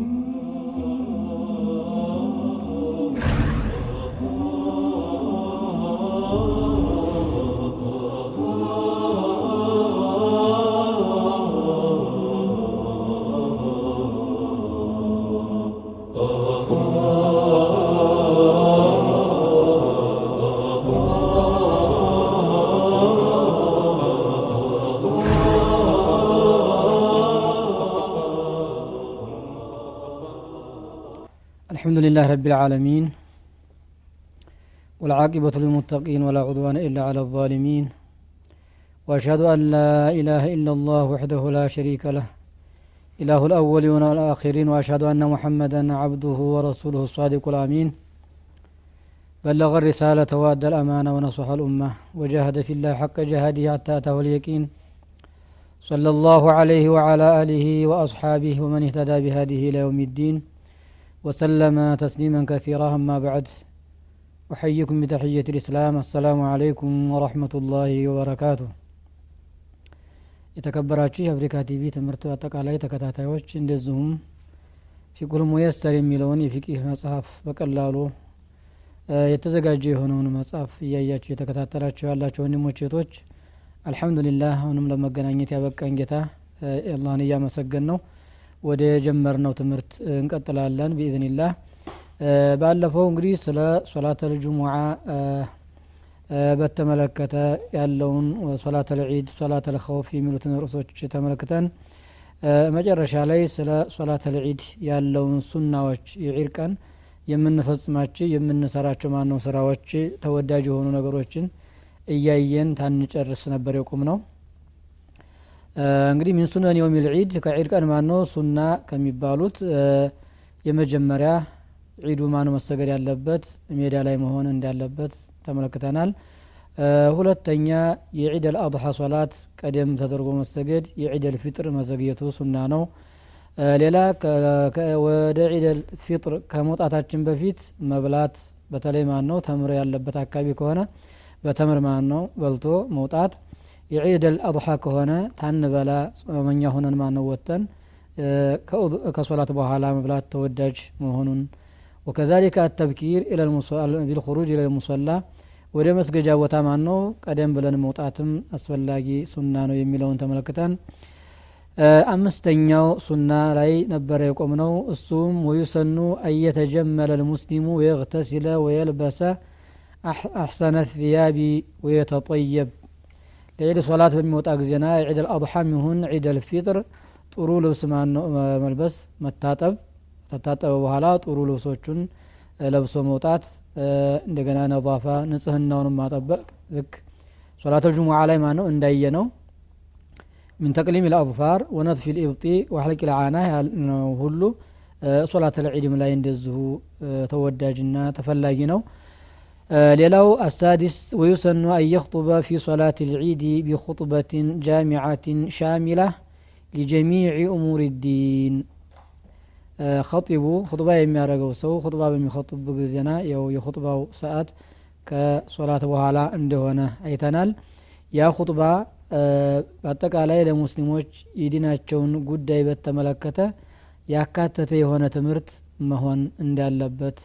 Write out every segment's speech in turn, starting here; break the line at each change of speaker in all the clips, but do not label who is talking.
Ooh. الحمد لله رب العالمين والعاقبة للمتقين ولا عدوان إلا على الظالمين وأشهد أن لا إله إلا الله وحده لا شريك له إله الأولين والآخرين وأشهد أن محمدا عبده ورسوله الصادق الأمين. بلغ الرسالة وأدى الأمانة ونصح الأمة وجاهد في الله حق جهاده حتى أتاه اليقين. صلى الله عليه وعلى آله وأصحابه ومن اهتدى بهذه إلى يوم الدين. وسلم تسليما كثيرا أما بعد أحييكم بتحية الإسلام السلام عليكم ورحمة الله وبركاته የተከበራችሁ የአፍሪካ ቲቪ ትምህርት አጠቃላይ ተከታታዮች እንደዚሁም ፊቁል ሙየሰር የሚለውን የፊቂህ መጽሐፍ በቀላሉ የተዘጋጀ የሆነውን መጽሐፍ እያያችሁ የተከታተላችሁ ያላቸው ወንድሞች እህቶች አልሐምዱሊላህ አሁንም ለመገናኘት ያበቃን ጌታ አላህን እያመሰገን ነው ወደ ጀመርነው ትምህርት እንቀጥላለን بإذن الله ባለፈው እንግዲህ ስለ صلاة الجمعة በተመለከተ ያለውን صلاة العيد صلاة الخوف የሚሉትን ርዕሶች ተመልክተን መጨረሻ ላይ ስለ صلاة العيد ያለውን ሱናዎች የዒድ ቀን የምንፈጽማቸው የምንሰራቸው ማነው ስራዎች ተወዳጅ የሆኑ ነገሮችን እያየን ታንጨርስ ነበር የቁም ነው እንግዲህ ሚን ሱነን የውሚል ዒድ? ከዒድ ቀን ማነው? ሱና ከሚባሉት የመጀመሪያ ዒዱ ማነው መሰገድ ያለበት ሜዳ ላይ መሆን እንዳለበት ተመለክተናል። ሁለተኛ የዒድ አልአضሓ ሶላት ቀደም ተደርጎ መሰገድ የዒድ አልፊጥር መዘግየቱ ሱና ነው። ሌላ ወደ ዒድ አልፊጥር ከመውጣታችን በፊት መብላት በተለይ ማን ነው ተምር ያለበት አካባቢ ከሆነ በተምር ማን ነው በልቶ መውጣት የዒድ አልአضሓ ከሆነ ታንበላ ጾመኛ ሆነን ማንወጠን ከሶላት በኋላ መብላት ተወዳጅ መሆኑን ወከዛሊከ አተብኪር ቢልኹሩጅ ኢለ ሙሰላ ወደ መስገጃ ቦታ ማን ነው ቀደም ብለን መውጣትም አስፈላጊ ሱና ነው የሚለውን ተመልክተን አምስተኛው ሱና ላይ ነበረ የቆምነው እሱም ወዩሰኑ አየተጀመለ ልሙስሊሙ ወየغተሲለ ወየልበሰ አሕሰነ ثያቢ ወየተጠየብ ለዒድ ሶላት በሚወጣ ጊዜና የዒድ አልአضሓም ይሁን ዒድ አልፊጥር ጥሩ ልብስ መልበስ መታጠብ ከታጠበ በኋላ ጥሩ ልብሶቹን ለብሶ መውጣት እንደገና ነፋ ንጽህናውንም ማጠበቅ ልክ ሶላት አልጅሙዓ ላይ ማነው እንዳየ ነው من تقليم الأظفار ونطف الإبط وحلق العانة هلو صلاة العيد ملاي اندزه توداجنا تفلاقي ነው ሌላው አሳዲስ ወዩሰኑ አን የኽጡበ ፊ ሶላት ልዒድ ቢኹጥበትን ጃሚዓትን ሻሚላ ሊጀሚዕ እሙር ዲን ኸጢቡ ሁጥባ የሚያደርገው ሰው ሁጥባ በሚኸጡብ ጊዜና ያው የሁጥባው ሰዓት ከሶላት በኋላ እንደሆነ አይተናል ያ ሁጥባ በአጠቃላይ ለሙስሊሞች የዲናቸውን ጉዳይ በተመለከተ ያካተተ የሆነ ትምህርት መሆን እንዳለበት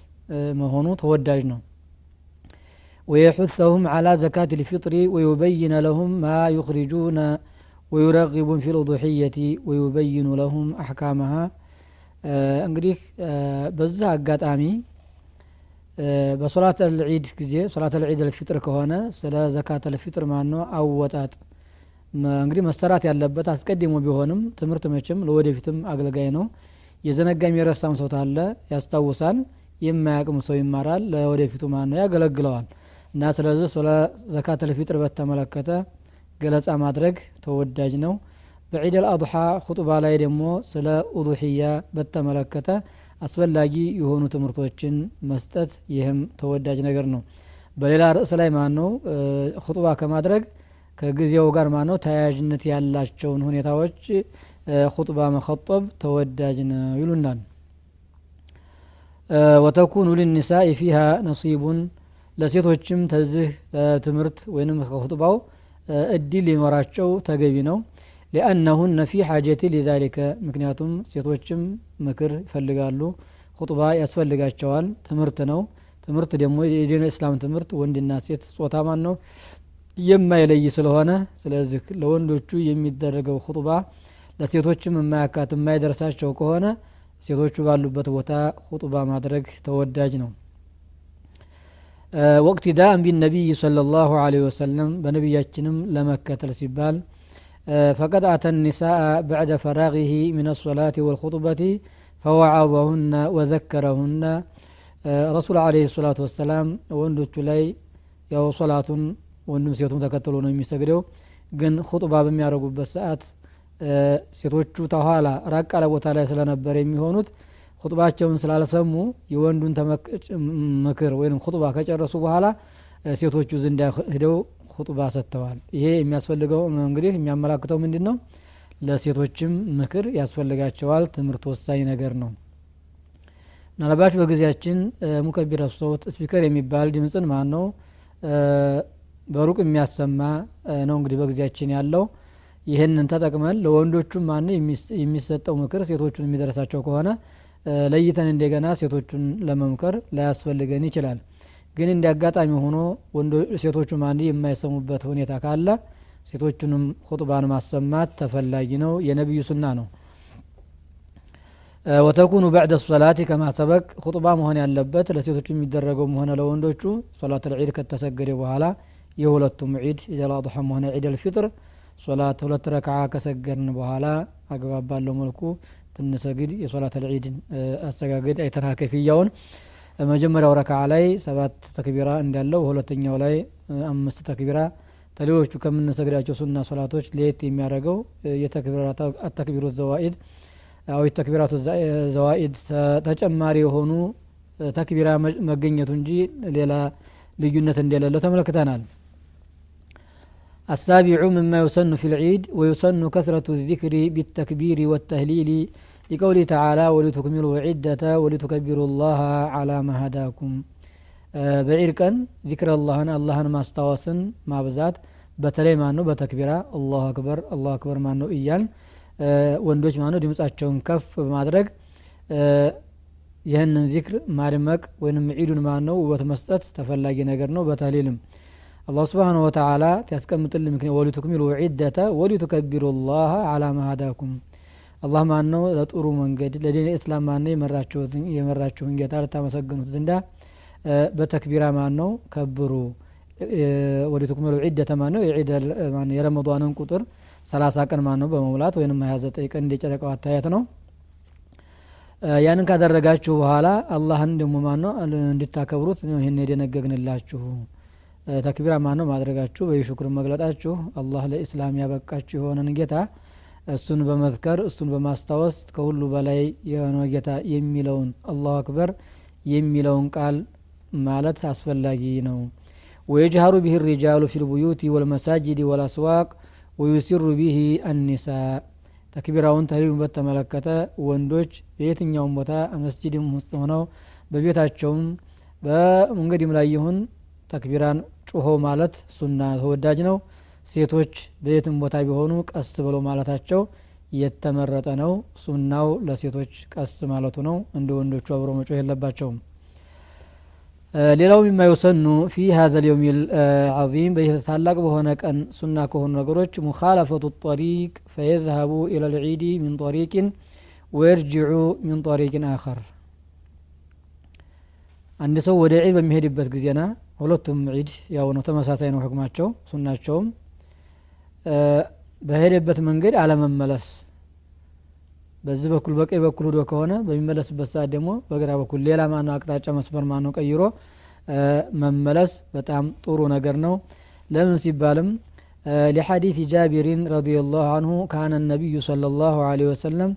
መሆኑ ተወዳጅ ነው ويحثهم على زكاة الفطر ويبين لهم ما يخرجون ويرغب في الأضحية ويبين لهم أحكامها እንግዲህ በዛ አጋጣሚ በሶላት ልዒድ ጊዜ ሶላት ልዒድ ልፊጥር ከሆነ ስለ ዘካት ልፊጥር ማኖ አወጣጥ እንግዲህ መሰራት ያለበት አስቀድሞ ቢሆንም ትምህርት መቼም ለወደፊትም አገልጋይ ነው የዘነጋም የረሳም ሰው ታለ ያስታውሳል የማያቅም ሰው ይማራል ለወደፊቱ ማነው ያገለግለዋል እና ስለዚህ ስለ ዘካት ልፊጥር በተመለከተ ገለጻ ማድረግ ተወዳጅ ነው። በዒድ አልአضሓ ሁጥባ ላይ ደግሞ ስለ ኡዱሕያ በተመለከተ አስፈላጊ የሆኑ ትምህርቶችን መስጠት ይህም ተወዳጅ ነገር ነው። በሌላ ርዕስ ላይ ማን ነው ሁጥባ ከማድረግ ከጊዜው ጋር ማን ነው ተያያዥነት ያላቸውን ሁኔታዎች ሁጥባ መኸጠብ ተወዳጅ ነው ይሉናል። ወተኩኑ ልኒሳኢ ፊሃ ነሲቡን ለሴቶችም ተዚህ ትምህርት ወይም ከሁጥባው እድል ሊኖራቸው ተገቢ ነው። ሊአነሁነ ፊ ሐጀቲ ሊዛሊከ ምክንያቱም ሴቶችም ምክር ይፈልጋሉ ኹጥባ ያስፈልጋቸዋል። ትምህርት ነው። ትምህርት ደግሞ የዲን እስላም ትምህርት ወንድና ሴት ጾታ ማን ነው የማይለይ ስለሆነ ስለዚህ ለወንዶቹ የሚደረገው ኹጥባ ለሴቶችም የማያካት የማይደርሳቸው ከሆነ ሴቶቹ ባሉበት ቦታ ኹጥባ ማድረግ ተወዳጅ ነው آه، واقتداء بالنبي صلى الله عليه وسلم بنبي جنم لما كتل سبال. آه، فقد أتى النساء بعد فراغه من الصلاة والخطبة فوعظهن وذكرهن. آه، رسول عليه الصلاة والسلام وند تلي يو صلاة وند سيوتم تكتلون ومستقروا قن خطبة بمياركو بساعت سيتوچو تهالا راك على وطالة سلا نبري ميهونوت. ኹጥባቸውን ስላልሰሙ የወንዱን ምክር ወይም ኹጥባ ከጨረሱ በኋላ ሴቶቹ ዘንዳ ሂደው ኹጥባ ሰጥተዋል። ይሄ የሚያስፈልገው እንግዲህ የሚያመላክተው ምንድን ነው ለሴቶችም ምክር ያስፈልጋቸዋል። ትምህርት ወሳኝ ነገር ነው። ምናልባት በጊዜያችን مكبر الصوت speaker የሚባል ድምፅን ማን ነው በሩቅ የሚያሰማ ነው እንግዲህ በጊዜያችን ያለው። ይህንን ተጠቅመን ለወንዶቹም ማን የሚሰጠው ምክር ሴቶቹን የሚደርሳቸው ከሆነ ለይተን እንደገና ሴቶቹን ለመምከር ላያስፈልገን ይችላል። ግን እንደ አጋጣሚ ሆኖ ሴቶቹ ማን የማይሰሙበት ሁኔታ ካለ ሴቶቹንም ሁጥባን ማሰማት ተፈላጊ ነው የነቢዩ ሱና ነው። ወተኩኑ ባዕደ ሶላት ከማ ሁጥባ መሆን ያለበት ለሴቶቹ የሚደረገው ሆነ ለወንዶቹ ሶላት ልዒድ ከተሰገደ በኋላ የሁለቱም ዒድ ኢደል አድሐም ሆነ ዒድ አልፊጥር ሶላት ሁለት ረክዓ ከሰገድን በኋላ አግባብ ባለው መልኩ ትንሰግድ የሶላት ልዒድ አሰጋገድ አይተና ከፍያውን መጀመሪያው ረክዓ ላይ ሰባት ተክቢራ እንዳለው ሁለተኛው ላይ አምስት ተክቢራ። ተሌሎቹ ከምንሰግዳቸው ሱና ሶላቶች ለየት የሚያደርገው የተክቢሩ ዘዋኢድ አዊ ተክቢራቱ ዘዋኢድ። ተጨማሪ የሆኑ ተክቢራ መገኘቱ እንጂ ሌላ ልዩነት እንደሌለው ተመልክተናል السابع مما يسن في العيد ويسن كثرة الذكر بالتكبير والتهليل لقوله تعالى ولتكملوا عدة ولتكبروا الله على ما هداكم በዒድ ቀን ዚክር አላህን አላህን ማስታወስን ማብዛት በተለይ ማን ነው በተክቢራ አላሁ አክበር አላሁ አክበር ማን ነው እያል ወንዶች ማን ነው ድምጻቸውን ከፍ በማድረግ ይህንን ዚክር ማድመቅ ወይም ዒዱን ማን ነው ውበት መስጠት ተፈላጊ ነገር ነው በተሊልም አላህ ስብሓን ወተላ ያስቀምጥል ምክንያት ወሊቱክሚሉ ዒደተ ወሊቱከቢሩ ላህ አላ ማሃዳኩም አላህ ማን ነው ለጥሩ መንገድ ለዲን እስላም ማን ነው የመራችሁን ጌታ ልታመሰግኑት ዘንዳ በተክቢራ ማን ነው ከብሩ ወደ ተክመሉ ዒደተ ማን ነው የረመዷንን ቁጥር ሰላሳ ቀን ማን ነው በመሙላት ወይም ሀያ ዘጠኝ ቀን እንደ ጨረቃው አታያት ነው። ያንን ካደረጋችሁ በኋላ አላህን ደግሞ ማን ነው እንድታከብሩት ይህን የደነገግንላችሁ ተክቢራ ማን ነው ማድረጋችሁ በሽኩር መግለጣችሁ አላህ ለኢስላም ያበቃችሁ የሆነን ጌታ እሱን በመዝከር እሱን በማስታወስ ከሁሉ በላይ የሆነ ጌታ የሚለውን አላሁ አክበር የሚለውን ቃል ማለት አስፈላጊ ነው። ወየጅሀሩ ቢህ ሪጃሉ ፊ ልቡዩቲ ወልመሳጅድ ወልአስዋቅ ወዩሲሩ ቢህ አኒሳ። ተክቢራውን ተህሊሉን በተመለከተ ወንዶች በየትኛውም ቦታ መስጅድም ውስጥ ሆነው በቤታቸውም በመንገድም ላይ ይሁን ተክቢራን ጩሆ ማለት ሱና ተወዳጅ ነው። ሴቶች በየትም ቦታ ቢሆኑ ቀስ ብለው ማለታቸው የተመረጠ ነው። ሱናው ለሴቶች ቀስ ማለቱ ነው። እንደ ወንዶቹ አብሮ መጮህ የለባቸውም። ሌላው የማይወሰኑ ፊ ሀዘ ልየውም ልዓዚም በይህ ታላቅ በሆነ ቀን ሱና ከሆኑ ነገሮች ሙኻለፈቱ ጠሪቅ ፈየዝሀቡ ኢላ ልዒዲ ሚን ጠሪቅን ወየርጅዑ ሚን ጠሪቅን አኸር። አንድ ሰው ወደ ዒድ በሚሄድበት ጊዜና ሁለቱም ዒድ ያው ነው ተመሳሳይ ነው ህክማቸው ሱናቸውም በሄደበት መንገድ አለመመለስ በዚህ በኩል በቀኝ በኩል ሂዶ ከሆነ በሚመለስበት ሰዓት ደግሞ በግራ በኩል ሌላ ማነው አቅጣጫ መስመር ማነው ቀይሮ መመለስ በጣም ጥሩ ነገር ነው ለምን ሲባልም لحديث جابر رضي الله عنه كان النبي صلى الله عليه وسلم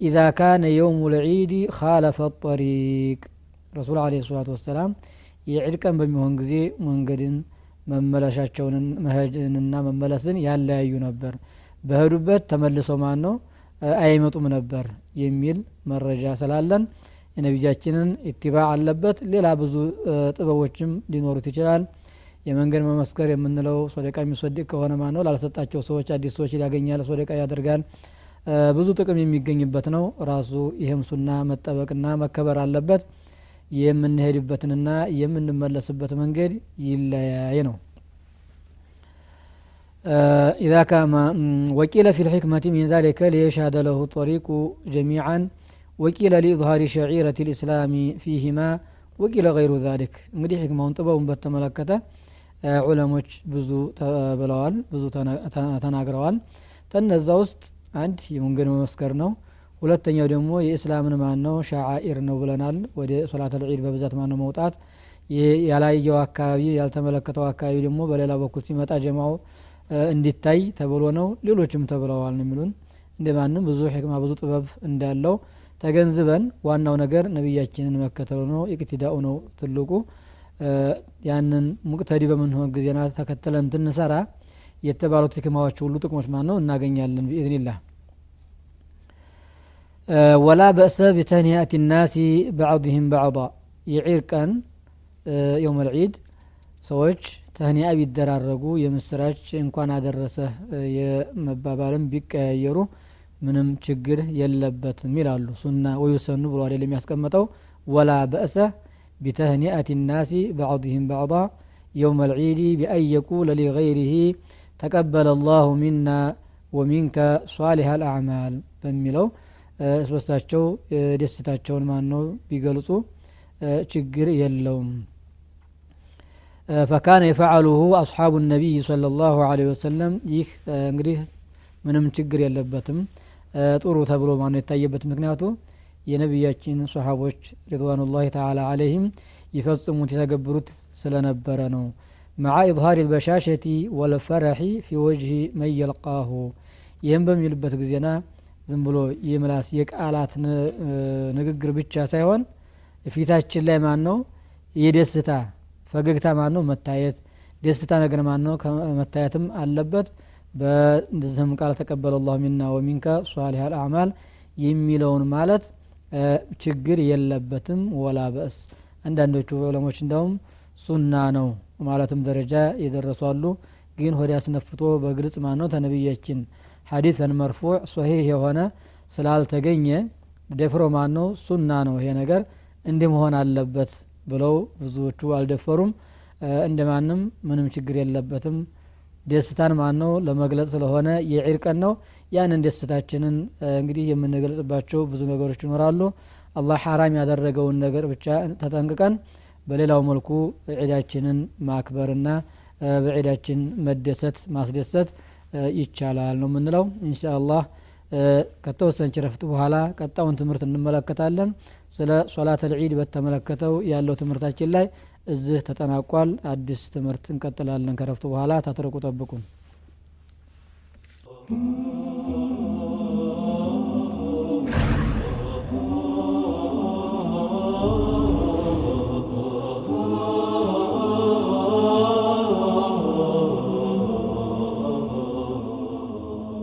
إذا كان يوم العيد خالف الطريق رسول عليه الصلاة والسلام የዒድ ቀን በሚሆን ጊዜ መንገድን መመለሻቸውን መሄድንና መመለስን ያለያዩ ነበር። በሄዱበት ተመልሰው ማን ነው አይመጡም ነበር የሚል መረጃ ስላለን የነቢያችንን ኢትባዕ አለበት። ሌላ ብዙ ጥበቦችም ሊኖሩት ይችላል። የመንገድ መመስከር የምንለው ሶደቃ የሚሶድቅ ከሆነ ማ ነው ላልሰጣቸው ሰዎች አዲስ ሰዎች ያገኛል ሶደቃ ያደርጋል። ብዙ ጥቅም የሚገኝበት ነው። ራሱ ይህም ሱና መጠበቅና መከበር አለበት የምንሄድበትንና የምንመለስበት መንገድ ይለያይ ነው إذا كان وكيل في الحكمة من ذلك ليشهد له الطريق جميعا وكيل لإظهار شعيرة الإسلام فيهما وكيل غير ذلك እንግዲህ ሕክማውን ጥበቡን በተመለከተ ዑለሞች ብዙ ብለዋል ብዙ ተናግረዋል ተነዛ ውስጥ አንድ የመንገድ መመስከር ነው ሁለተኛው ደግሞ የእስላምን ማን ነው ሻዓኢር ነው ብለናል። ወደ ሶላት ልዒድ በብዛት ማን ነው መውጣት ያላየው አካባቢ ያልተመለከተው አካባቢ ደግሞ በሌላ በኩል ሲመጣ ጀማው እንዲታይ ተብሎ ነው። ሌሎችም ተብለዋል ነው የሚሉን። እንደ ማንም ብዙ ሕክማ ብዙ ጥበብ እንዳለው ተገንዝበን ዋናው ነገር ነቢያችንን መከተሉ ነው ኢቅትዳኡ ነው ትልቁ። ያንን ሙቅተዲ በምንሆን ጊዜና ተከተለን ትንሰራ የተባሉት ህክማዎች ሁሉ ጥቅሞች ማን ነው እናገኛለን ብኢዝኒላህ ولا بأس بتهنئة الناس بعضهم بعضا. يعير كان يوم العيد سويتش تهنئة أبي الدرارقو يمسراج إن كان أدرسه يمبابالا بك يرو منم تشقر يلبت ميلالو سنة ويسن نبرو عليه لم يسكمتو ولا بأس بتهنئة الناس بعضهم بعضا يوم العيد بأن يقول لغيره تقبل الله منا ومنك صالح الأعمال بميلو እስበሳቸው ደስታቸውን ማነው ቢገልጹ ችግር የለውም ፈካነ የፈዓሉሁ አስሓቡ ነቢይ صለ ላሁ ለ ወሰለም ይህ እንግዲህ ምንም ችግር የለበትም ጥሩ ተብሎ ማነው የታየበት ምክንያቱ የነቢያችን ሰሓቦች ሪድዋኑ ላ ተላ አለይህም ይፈጽሙት የተገብሩት ስለነበረ ነው مع إظهار البشاشة والفرح في وجه من يلقاه ينبم يلبت جزينا ዝም ብሎ የምላስ የቃላት ንግግር ብቻ ሳይሆን ፊታችን ላይ ማን ነው የደስታ ፈገግታ ማን ነው መታየት። ደስታ ነገር ማን ነው መታየትም አለበት። በዚህም ቃል ተቀበለ ላሁ ሚና ወሚንከ ሷሊህ አልአዕማል የሚለውን ማለት ችግር የለበትም ወላ በእስ። አንዳንዶቹ ዑለሞች እንዳውም ሱና ነው ማለትም ደረጃ የደረሱ አሉ። ግን ሆዲ አስነፍቶ በግልጽ ማን ነው ተነቢያችን ሐዲሰን መርፉዕ ሶሂህ የሆነ ስላልተገኘ ደፍሮ ማን ነው ሱና ነው ይሄ ነገር። እንዲህ መሆን አለበት ብለው ብዙዎቹ አልደፈሩም። እንደ ማንም ምንም ችግር የለበትም። ደስታን ማን ነው ለመግለጽ ስለሆነ የዒድ ነው። ያንን ደስታችንን እንግዲህ የምንገልጽባቸው ብዙ ነገሮች ይኖራሉ። አላህ ሐራም ያደረገውን ነገር ብቻ ተጠንቅቀን በሌላው መልኩ ዒዳችንን ማክበርና በዒዳችን መደሰት ማስደሰት ይቻላል ነው የምንለው። እንሻ አላህ ከተወሰነች ረፍት በኋላ ቀጣውን ትምህርት እንመለከታለን። ስለ ሶላት ልዒድ በተመለከተው ያለው ትምህርታችን ላይ እዚህ ተጠናቋል። አዲስ ትምህርት እንቀጥላለን። ከረፍቱ በኋላ ታትርቁ ጠብቁን